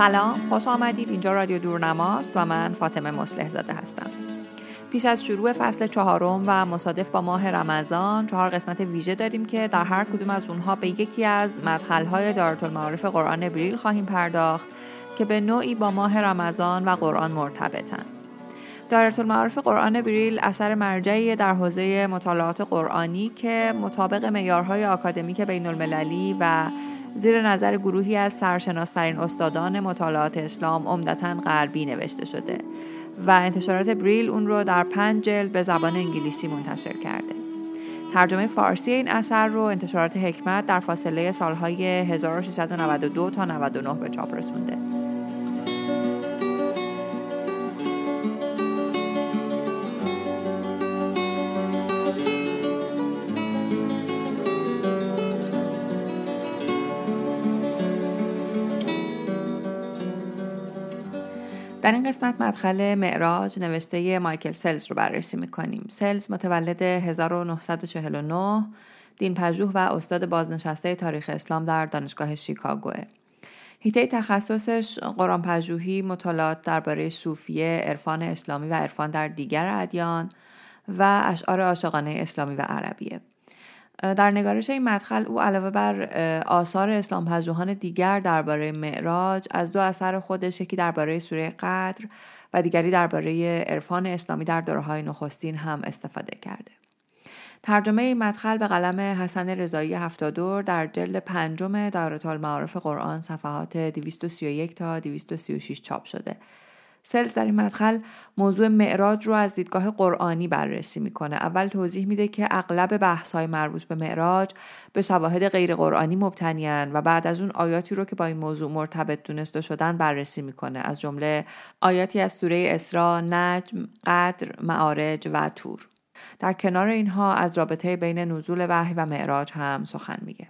سلام خوش آمدید. اینجا رادیو دورنماست و من فاطمه مصلح زاده هستم. پیش از شروع فصل چهارم و مصادف با ماه رمضان چهار قسمت ویژه داریم که در هر کدوم از اونها به یکی از مدخلهای دارت المعارف قرآن بریل خواهیم پرداخت که به نوعی با ماه رمضان و قرآن مرتبطن. دارت المعارف قرآن بریل اثر مرجعی در حوزه مطالعات قرآنی که مطابق معیارهای آکادمیک بین المللی و زیر نظر گروهی از سرشناسترین استادان مطالعات اسلام عمدتا غربی نوشته شده و انتشارات بریل اون رو در پنج جلد به زبان انگلیسی منتشر کرده. ترجمه فارسی این اثر رو انتشارات حکمت در فاصله سالهای 1392 تا 99 به چاپ رسونده. در این قسمت مدخل معراج نوشته مایکل سلز رو بررسی می‌کنیم. سلز متولد 1949 دین پژوه و استاد بازنشسته تاریخ اسلام در دانشگاه شیکاگوه. هیته تخصصش قرآن پژوهی، مطالعات درباره صوفیه، عرفان اسلامی و عرفان در دیگر ادیان و اشعار عاشقانه اسلامی و عربیه. در نگارش این مدخل او علاوه بر آثار اسلام پژوهان دیگر درباره معراج از دو اثر خودش یکی درباره سوره قدر و دیگری درباره عرفان اسلامی در دوره‌های نخستین هم استفاده کرده. ترجمه این مدخل به قلم حسن رضایی هفتادور در جلد پنجم دارت المعارف قرآن صفحات 231 تا 236 چاپ شده سلز در این مدخل موضوع معراج رو از دیدگاه قرآنی بررسی می‌کنه. اول توضیح میده که اغلب بحث های مربوط به معراج به شواهد غیر قرآنی مبتنیان و بعد از اون آیاتی رو که با این موضوع مرتبط دونسته شدن بررسی می‌کنه. از جمله آیاتی از سوره اسراء، نجم، قدر، معارج و تور در کنار اینها از رابطه بین نزول وحی و معراج هم سخن میگه.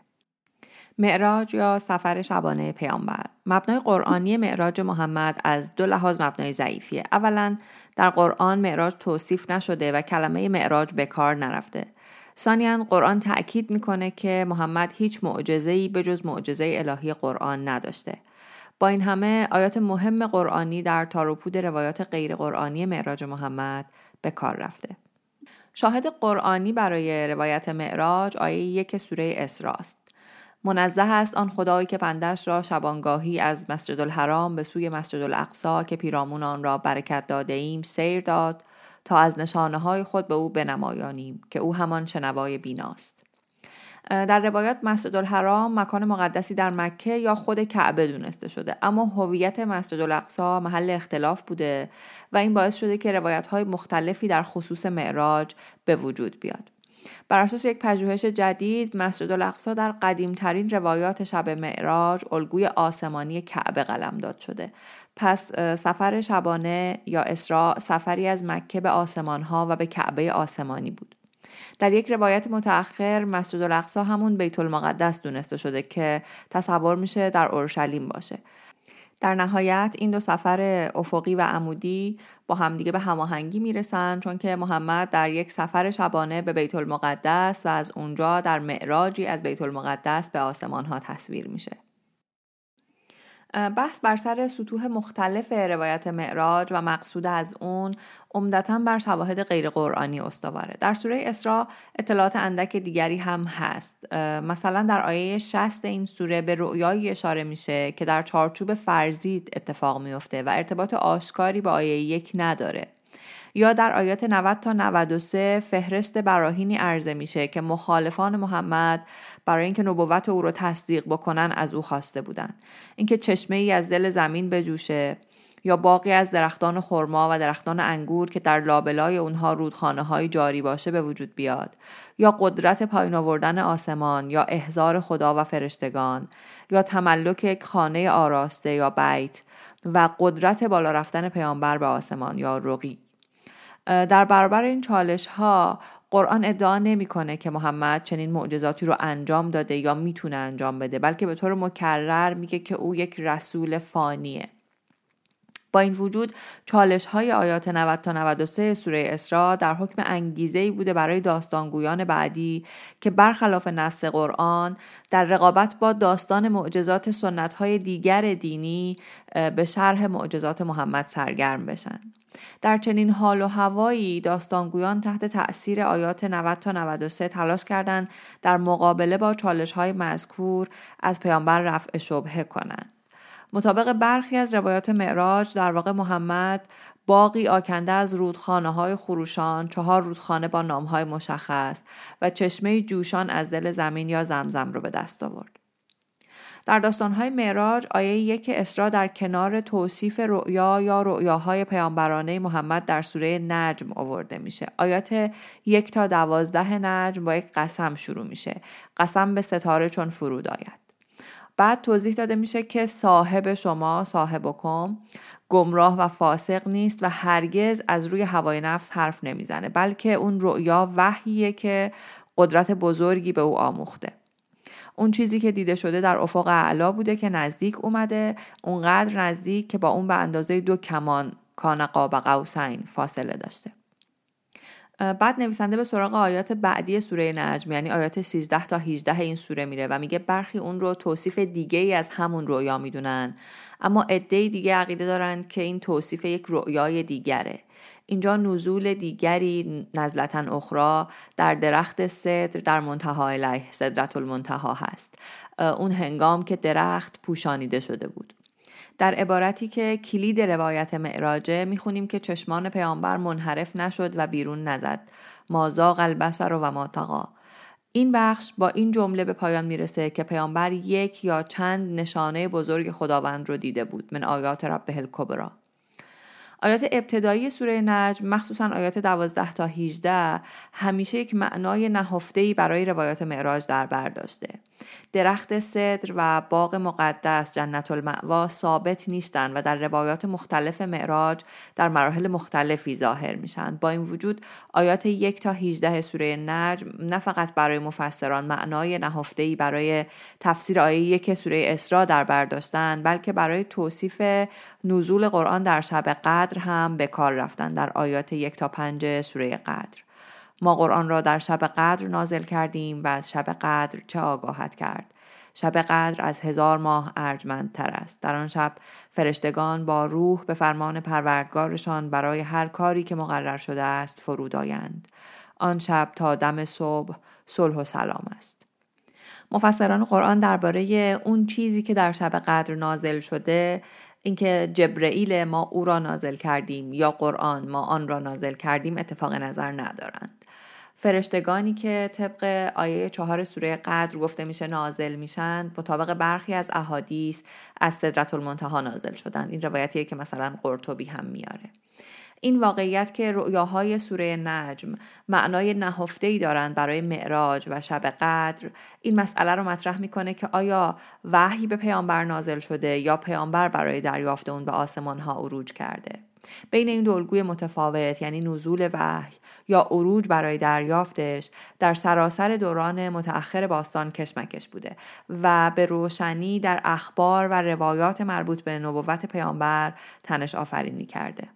معراج یا سفر شبانه پیامبر. مبنای قرآنی معراج محمد از دو لحاظ مبنای ضعیفیه. اولا در قرآن معراج توصیف نشده و کلمه معراج به کار نرفته. ثانیا قرآن تأکید می‌کنه که محمد هیچ معجزه‌ای به جز معجزه الهی قرآن نداشته. با این همه آیات مهم قرآنی در تاروپود روایات غیر قرآنی معراج محمد به کار رفته. شاهد قرآنی برای روایت معراج آیه یک سوره اسراست. منزه است آن خدایی که بندش را شبانگاهی از مسجد الحرام به سوی مسجد الاقصا که پیرامون آن را برکت داده ایم سیر داد تا از نشانه های خود به او بنمایانیم که او همان شنوای بیناست. در روایات مسجد الحرام مکان مقدسی در مکه یا خود کعبه دونسته شده اما هویت مسجد الاقصا محل اختلاف بوده و این باعث شده که روایت های مختلفی در خصوص معراج به وجود بیاد. بر اساس یک پژوهش جدید مسجد الاقصا در قدیمترین روایات شب معراج الگوی آسمانی کعبه قلمداد شده. پس سفر شبانه یا اسراء سفری از مکه به آسمان ها و به کعبه آسمانی بود. در یک روایت متأخر مسجد الاقصا همون بیت المقدس دونسته شده که تصور میشه در اورشلیم باشه. در نهایت این دو سفر افقی و عمودی با همدیگه به هماهنگی می‌رسن چون که محمد در یک سفر شبانه به بیت المقدس و از اونجا در معراجی از بیت المقدس به آسمان ها تصویر میشه. بحث بر سر سطوح مختلف روایت معراج و مقصود از اون عمدتا بر شواهد غیر قرآنی استواره. در سوره اسراء اطلاعات اندک دیگری هم هست. مثلا در آیه 60 این سوره به رؤیایی اشاره میشه که در چارچوب فرزید اتفاق میفته و ارتباط آشکاری با آیه یک نداره. یا در آیات 90 تا 93 فهرست براهینی عرضه میشه که مخالفان محمد برای اینکه نبوت او رو تصدیق بکنن از او خواسته بودند اینکه چشمه ای از دل زمین بجوشه یا باقی از درختان خرما و درختان انگور که در لابلای اونها رودخانه های جاری باشه به وجود بیاد. یا قدرت پایین آوردن آسمان یا احزار خدا و فرشتگان یا تملک خانه آراسته یا بیت و قدرت بالا رفتن پیامبر به آسمان یا رقی در برابر این چالش ها قرآن ادعا نمی‌کنه که محمد چنین معجزاتی رو انجام داده یا می‌تونه انجام بده بلکه به طور مکرر میگه که او یک رسول فانیه با این وجود چالش های آیات 90 تا 93 سوره اسراء در حکم انگیزه بوده برای داستانگویان بعدی که برخلاف نص قرآن در رقابت با داستان معجزات سنت های دیگر دینی به شرح معجزات محمد سرگرم بشن. در چنین حال و هوایی داستانگویان تحت تأثیر آیات 90 تا 93 تلاش کردند در مقابله با چالش های مذکور از پیامبر رفع شبهه کنند. مطابق برخی از روایات معراج در واقع محمد باقی آکنده از رودخانه های خروشان چهار رودخانه با نام های مشخص و چشمه جوشان از دل زمین یا زمزم رو به دست آورد. در داستانهای معراج آیه یک اسرا در کنار توصیف رؤیا یا رؤیاهای پیامبرانه محمد در سوره نجم آورده میشه. آیات یک تا دوازده نجم با یک قسم شروع میشه. قسم به ستاره چون فرود آید. بعد توضیح داده میشه که صاحب شما صاحبکم گمراه و فاسق نیست و هرگز از روی هوای نفس حرف نمی‌زنه بلکه اون رؤیا وحیه که قدرت بزرگی به او آموخته. اون چیزی که دیده شده در افق اعلا بوده که نزدیک اومده اونقدر نزدیک که با اون به اندازه دو کمان کان قاب قوسین فاصله داشته. بعد نویسنده به سراغ آیات بعدی سوره نجم یعنی آیات 13 تا 18 این سوره میره و میگه برخی اون رو توصیف دیگه ای از همون رویا می‌دونن اما عده دیگه عقیده دارند که این توصیف یک رویای دیگره. اینجا نزول دیگری نزلتا اخرى در درخت صدر در منتها الیه صدرت المنتها هست. اون هنگام که درخت پوشانیده شده بود. در عبارتی که کلید روایت معراجه می‌خونیم که چشمان پیامبر منحرف نشد و بیرون نزد. مازاق البصر و ماتقا این بخش با این جمله به پایان می‌رسه که پیامبر یک یا چند نشانه بزرگ خداوند رو دیده بود. من آیات رب الکبرا آیات ابتدایی سوره نجم مخصوصا آیات 12 تا 18 همیشه یک معنای نهفته‌ای برای روایات معراج در بر داشته. درخت صدر و باغ مقدس جنت المعوا ثابت نیستند و در روایات مختلف معراج در مراحل مختلفی ظاهر میشن. با این وجود آیات یک تا 18 سوره نجم نه فقط برای مفسران معنای نهفته‌ای برای تفسیر آیه یک سوره اسراء در بر داشتن بلکه برای توصیف نزول قرآن در شب قدر هم به کار رفتن در آیات یک تا پنج سوره قدر. ما قرآن را در شب قدر نازل کردیم و از شب قدر چه آگاهت کرد؟ شب قدر از هزار ماه ارجمندتر است. در آن شب فرشتگان با روح به فرمان پروردگارشان برای هر کاری که مقرر شده است فرود آیند. آن شب تا دم صبح صلح و سلام است. مفسران قرآن درباره اون چیزی که در شب قدر نازل شده اینکه جبرئیل ما او را نازل کردیم یا قرآن ما آن را نازل کردیم اتفاق نظر ندارند. فرشتگانی که طبق آیه چهار سوره قدر گفته میشه نازل میشن مطابق برخی از احادیث از صدرت المنتها نازل شدن این روایتیه که مثلا قرطبی هم میاره. این واقعیت که رؤیاهای سوره نجم معنای نهفته ای دارند برای معراج و شب قدر این مسئله رو مطرح می‌کنه که آیا وحی به پیامبر نازل شده یا پیامبر برای دریافت اون به آسمان ها عروج کرده بین این دو متفاوت یعنی نزول وحی یا عروج برای دریافتش در سراسر دوران متأخر باستان کشمکش بوده و به روشنی در اخبار و روایات مربوط به نبوت پیامبر تنش آفرینی کرده.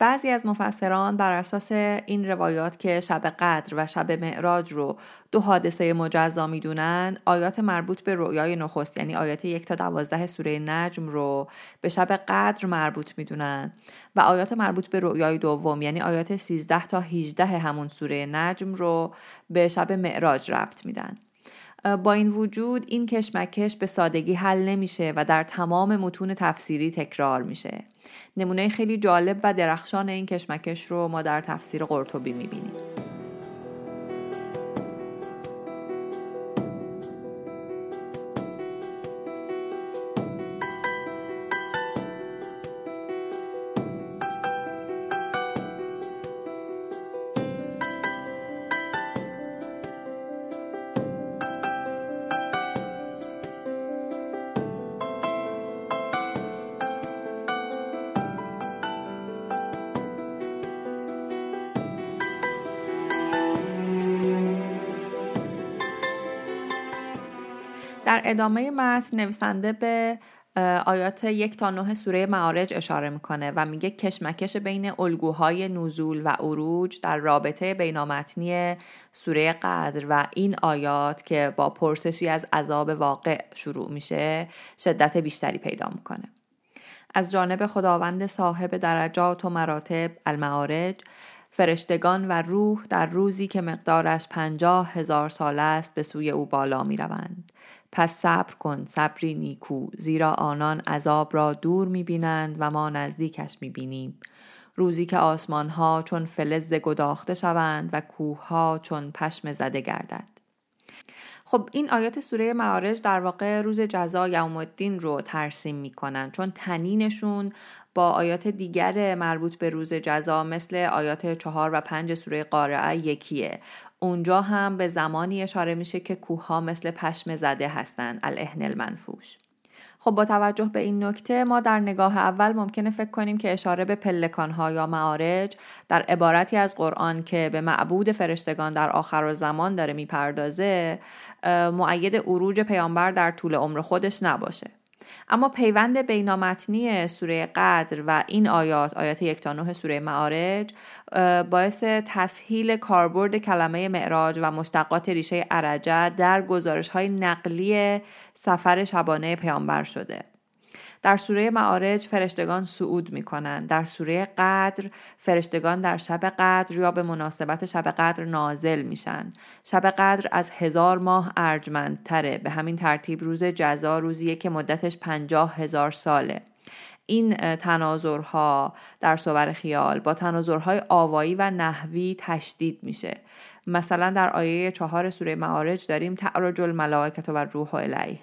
بعضی از مفسران بر اساس این روایات که شب قدر و شب معراج رو دو حادثه مجزا می‌دونن آیات مربوط به رویای نخست یعنی آیات یک تا دوازده سوره نجم رو به شب قدر مربوط می‌دونن و آیات مربوط به رویای دوم یعنی آیات 13 تا 18 همون سوره نجم رو به شب معراج ربط میدن. با این وجود این کشمکش به سادگی حل نمیشه و در تمام متون تفسیری تکرار میشه. نمونه خیلی جالب و درخشان این کشمکش رو ما در تفسیر قرطبی می‌بینیم. ادامه متن نویسنده به آیات یک تا نه سوره معارج اشاره می‌کنه و میگه کشمکش بین الگوهای نزول و عروج در رابطه بینامتنی سوره قدر و این آیات که با پرسشی از عذاب واقع شروع میشه شدت بیشتری پیدا می‌کنه از جانب خداوند صاحب درجات و مراتب المعارج فرشتگان و روح در روزی که مقدارش پنجاه هزار سال است به سوی او بالا می روند. پس صبر کن صبری نیکو زیرا آنان عذاب را دور می بینند و ما نزدیکش می بینیم. روزی که آسمان ها چون فلز گداخته شوند و کوه ها چون پشم زده گردد. خب این آیات سوره معارج در واقع روز جزا یوم الدین رو ترسیم می‌کنن چون تنینشون با آیات دیگر مربوط به روز جزا مثل آیات چهار و پنج سوره قارعه یکیه اونجا هم به زمانی اشاره میشه که کوه ها مثل پشم زده هستن الاهن المنفوش. خب با توجه به این نکته ما در نگاه اول ممکنه فکر کنیم که اشاره به پلکانها یا معارج در عبارتی از قرآن که به معبود فرشتگان در آخر زمان داره می‌پردازه معید عروج پیامبر در طول عمر خودش نباشه. اما پیوند بینامتنی سوره قدر و این آیات آیات یک تا نه سوره معارج باعث تسهیل کاربرد کلمه معراج و مشتقات ریشه عرجه در گزارش های نقلی سفر شبانه پیامبر شده. در سوره معارج فرشتگان صعود می کنند. در سوره قدر فرشتگان در شب قدر یا به مناسبت شب قدر نازل میشن. شب قدر از هزار ماه ارجمندتره. به همین ترتیب روز جزا روزیه که مدتش پنجاه هزار ساله. این تناظرها در صور خیال با تناظرهای آوایی و نحوی تشدید میشه مثلا در آیه چهار سوره معارج داریم تعرج الملائکت و روح الیه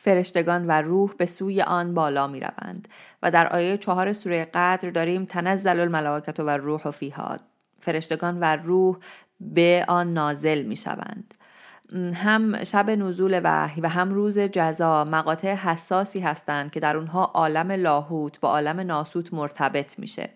فرشتگان و روح به سوی آن بالا می روند و در آیه چهار سوره قدر داریم تنزل الملائکت و روح فیها. فرشتگان و روح به آن نازل می شوند هم شب نزول وحی و هم روز جزا مقاطع حساسی هستند که در اونها عالم لاهوت با عالم ناسوت مرتبط میشه.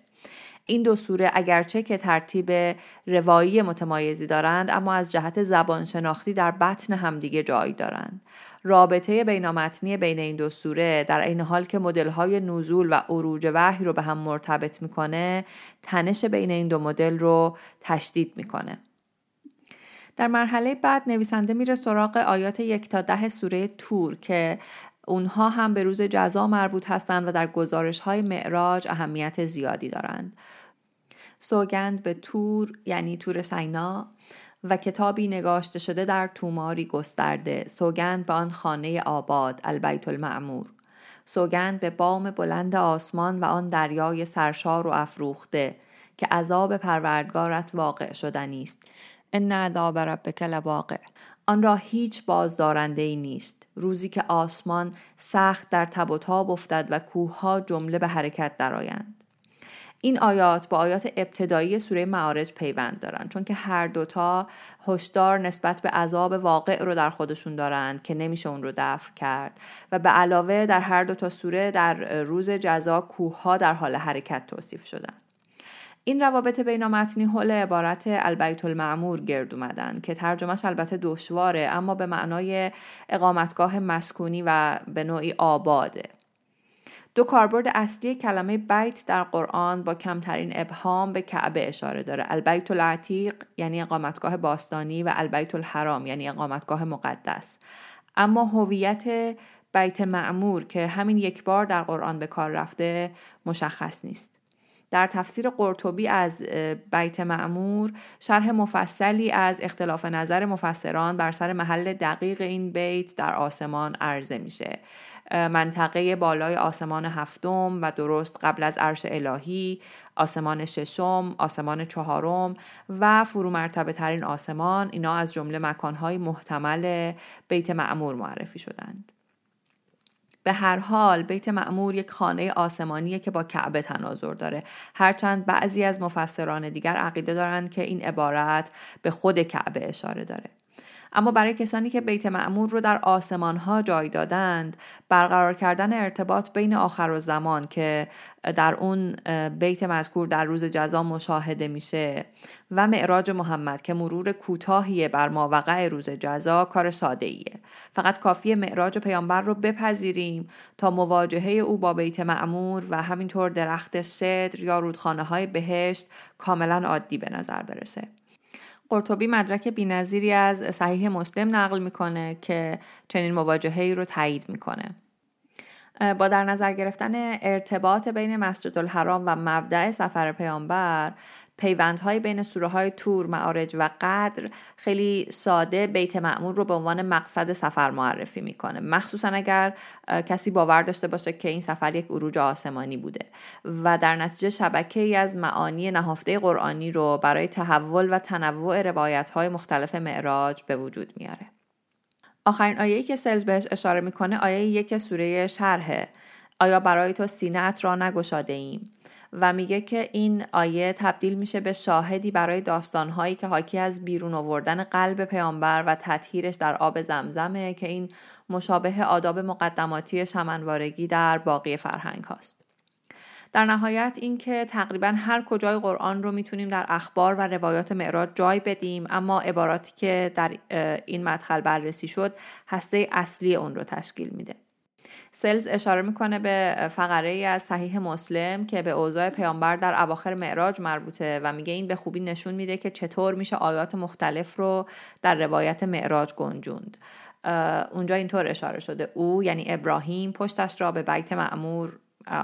این دو سوره اگرچه که ترتیب روایی متمایزی دارند اما از جهت زبان شناختی در بطن همدیگه جای دارند. رابطه بینامتنی بین این دو سوره در این حال که های نزول و عروج وحی رو به هم مرتبط می‌کنه تنش بین این دو مدل رو تشدید می‌کنه. در مرحله بعد نویسنده میره سراغ آیات یک تا ده سوره تور که اونها هم به روز جزا مربوط هستند و در گزارش های معراج اهمیت زیادی دارند. سوگند به تور یعنی تور سینا و کتابی نگاشته شده در توماری گسترده. سوگند به آن خانه آباد البیت المعمور. سوگند به بام بلند آسمان و آن دریای سرشار و افروخته که عذاب پروردگارت واقع شدنی است. ان عذاب ربک لواقع آن را هیچ بازدارنده ای نیست. روزی که آسمان سخت در تب و تاب افتد و کوهها جمله به حرکت درآیند. این آیات با آیات ابتدایی سوره معارج پیوند دارند چون که هر دوتا هشدار نسبت به عذاب واقع رو در خودشون دارند که نمیشه اون رو دفع کرد. و به علاوه در هر دوتا سوره در روز جزا کوه در حال حرکت توصیف شدن این روابط بینامتنی حول عبارت البیت المعمور گرد اومدن که ترجمهش البته دشواره اما به معنای اقامتگاه مسکونی و به نوعی آباده. دو کاربرد اصلی کلمه بیت در قرآن با کمترین ابهام به کعبه اشاره داره. البیت العتیق یعنی اقامتگاه باستانی و البیت الحرام یعنی اقامتگاه مقدس. اما هویت بیت معمور که همین یک بار در قرآن به کار رفته مشخص نیست. در تفسیر قرطبی از بیت معمور شرح مفصلی از اختلاف نظر مفسران بر سر محل دقیق این بیت در آسمان عرضه میشه منطقه بالای آسمان هفتم و درست قبل از عرش الهی آسمان ششم، آسمان چهارم و فرو مرتبه ترین آسمان اینا از جمله مکانهای محتمل بیت معمور معرفی شدند. به هر حال بیت معمور یک خانه آسمانیه که با کعبه تناظر داره. هرچند بعضی از مفسران دیگر عقیده دارند که این عبارت به خود کعبه اشاره داره. اما برای کسانی که بیت معمور رو در آسمان ها جای دادند برقرار کردن ارتباط بین آخر و زمان که در اون بیت مذکور در روز جزا مشاهده میشه و معراج محمد که مرور کوتاهی بر ماوقع روز جزا کار ساده ایه فقط کافی معراج پیامبر رو بپذیریم تا مواجهه او با بیت معمور و همینطور درخت صدر یا رودخانه های بهشت کاملا عادی به نظر برسه. قرطبی مدرک بینظیری از صحیح مسلم نقل می‌کنه که چنین مواجهه رو تایید می‌کنه. با در نظر گرفتن ارتباط بین مسجد الحرام و مبدع سفر پیامبر پیوندهای بین سوره های تور، معارج و قدر خیلی ساده بیت معمور رو به عنوان مقصد سفر معرفی می‌کنه. مخصوصا اگر کسی باور داشته باشه که این سفر یک عروج آسمانی بوده و در نتیجه شبکه ای از معانی نهفته قرآنی رو برای تحول و تنوع روایت های مختلف معراج به وجود میاره. آخرین آیه‌ای که سلز بهش اشاره می‌کنه آیه یک سوره شرحه. آیا برای تو سینه‌ات را نگشاده ایم؟ و میگه که این آیه تبدیل میشه به شاهدی برای داستانهایی که حاکی از بیرون آوردن قلب پیامبر و تطهیرش در آب زمزمه که این مشابه آداب مقدماتی شمن‌وارگی در باقی فرهنگ هاست. در نهایت اینکه تقریبا هر کجای قرآن رو می‌تونیم در اخبار و روایات معراج جای بدیم اما عباراتی که در این مدخل بررسی شد هسته اصلی اون رو تشکیل میده سلز اشاره می‌کنه به فقره ای از صحیح مسلم که به اوضاع پیامبر در اواخر معراج مربوطه و میگه این به خوبی نشون میده که چطور میشه آیات مختلف رو در روایت معراج گنجوند. اونجا اینطور اشاره شده. او یعنی ابراهیم پشتش را به بیت معمور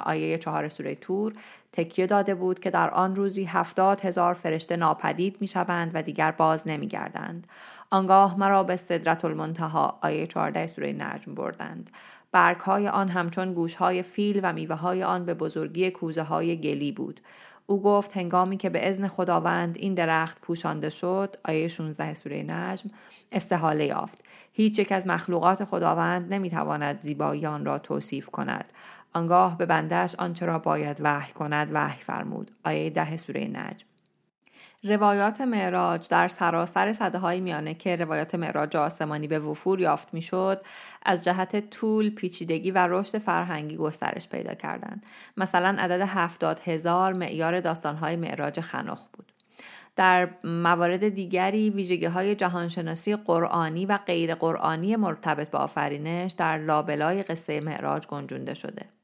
آیه چهار سوره تور تکیه داده بود که در آن روزی هفتاد هزار فرشته ناپدید می‌شوند و دیگر باز نمیگردند. آنگاه مرا به صدرت المنتها آیه 14 سوره نجم بردند. برگهای آن همچون گوشهای فیل و میوه های آن به بزرگی کوزه های گلی بود. او گفت هنگامی که به ازن خداوند این درخت پوشانده شد آیه 16 سوره نجم استحاله یافت. هیچ یک از مخلوقات خداوند نمی‌تواند زیبایی آن را توصیف کند. آنگاه به بندش آنچه را باید وحی کند وحی فرمود. آیه ده سوره نجم. روایات معراج در سراسر صده های میانه که روایات معراج آسمانی به وفور یافت می‌شد از جهت طول پیچیدگی و رشد فرهنگی گسترش پیدا کردند. مثلا عدد هفتاد هزار معیار داستانهای معراج خنخ بود. در موارد دیگری ویژگی های جهانشناسی قرآنی و غیر قرآنی مرتبط با آفرینش در لابلای قصه معراج گنجونده شده.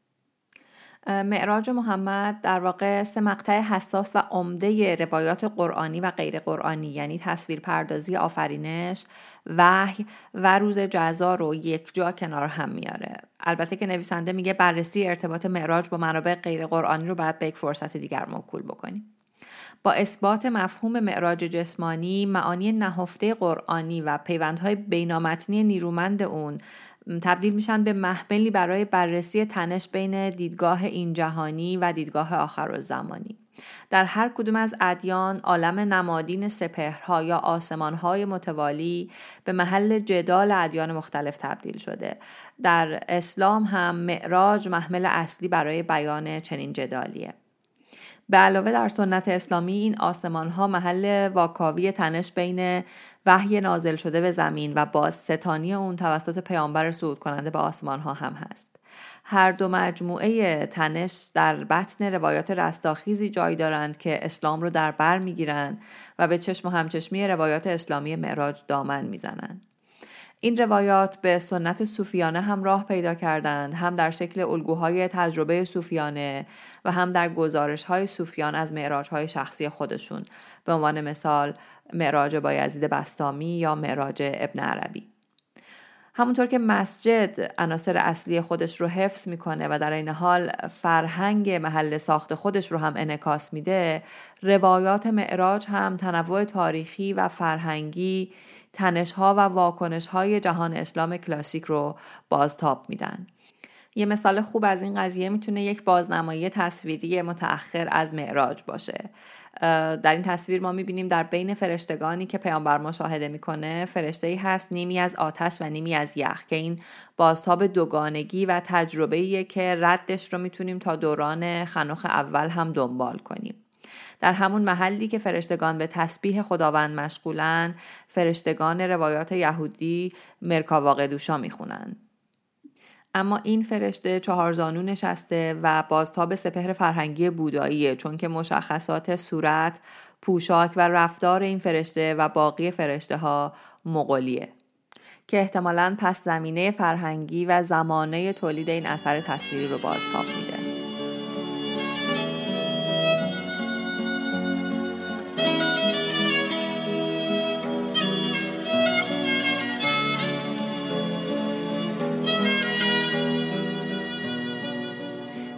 معراج محمد در واقع سه مقطع حساس و عمده روایات قرآنی و غیر قرآنی یعنی تصویر پردازی آفرینش وحی و روز جزا رو یک جا کنار هم میاره. البته که نویسنده میگه بررسی ارتباط معراج با منابع غیر قرآنی رو باید به یک فرصت دیگر موکول بکنیم. با اثبات مفهوم معراج جسمانی معانی نهفته قرآنی و پیوندهای بینامتنی نیرومند اون تبدیل میشن به محملی برای بررسی تنش بین دیدگاه این جهانی و دیدگاه آخر زمانی. در هر کدوم از ادیان عالم نمادین سپهرها یا آسمانهای متوالی به محل جدال ادیان مختلف تبدیل شده در اسلام هم معراج محمل اصلی برای بیان چنین جدالیه به علاوه در سنت اسلامی این آسمان ها محل واکاوی تنش بین وحی نازل شده به زمین و باز ستانی اون توسط پیامبر صعود کننده به آسمان ها هم هست. هر دو مجموعه تنش در بطن روایات رستاخیزی جای دارند که اسلام رو در بر می‌گیرند و به چشم و همچشمی روایات اسلامی معراج دامن می‌زنند. این روایات به سنت صوفیانه هم راه پیدا کردند هم در شکل الگوهای تجربه صوفیانه و هم در گزارش های صوفیان از معراج های شخصی خودشون به عنوان مثال معراج بایزید بستامی یا معراج ابن عربی. همونطور که مسجد عناصر اصلی خودش رو حفظ می‌کنه و در این حال فرهنگ محل ساخت خودش رو هم انکاس میده روایات معراج هم تنوع تاریخی و فرهنگی تنش ها و واکنش های جهان اسلام کلاسیک رو بازتاب میدن. یه مثال خوب از این قضیه می‌تونه یک بازنمایی تصویری متأخر از معراج باشه. در این تصویر ما می‌بینیم در بین فرشتگانی که پیامبر مشاهده می‌کنه فرشته ای هست نیمی از آتش و نیمی از یخ که این بازتاب دوگانگی و تجربه که ردش رو می‌تونیم تا دوران خنوخ اول هم دنبال کنیم. در همون محلی که فرشتگان به تسبیح خداوند مشغولن فرشتگان روایات یهودی مرکاواق دوشا می‌خونن. اما این فرشته چهارزانو نشسته و بازتاب سپهر فرهنگی بوداییه چون که مشخصات صورت، پوشاک و رفتار این فرشته و باقی فرشته ها مغولیه که احتمالا پس زمینه فرهنگی و زمانه تولید این اثر تصویری رو بازتاب میده.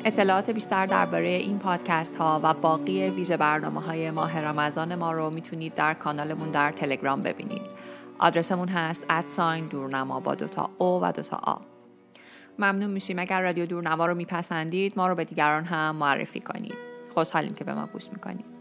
اطلاعات بیشتر درباره این پادکست ها و باقی ویژه برنامه های ماه رمضان ما رو می‌تونید در کانالمون در تلگرام ببینید. آدرسمون هست ادساین دورنما با دوتا او و دوتا آ. ممنون میشیم اگر رادیو دورنما رو میپسندید ما رو به دیگران هم معرفی کنید. خوشحالیم که به ما گوش می‌کنید.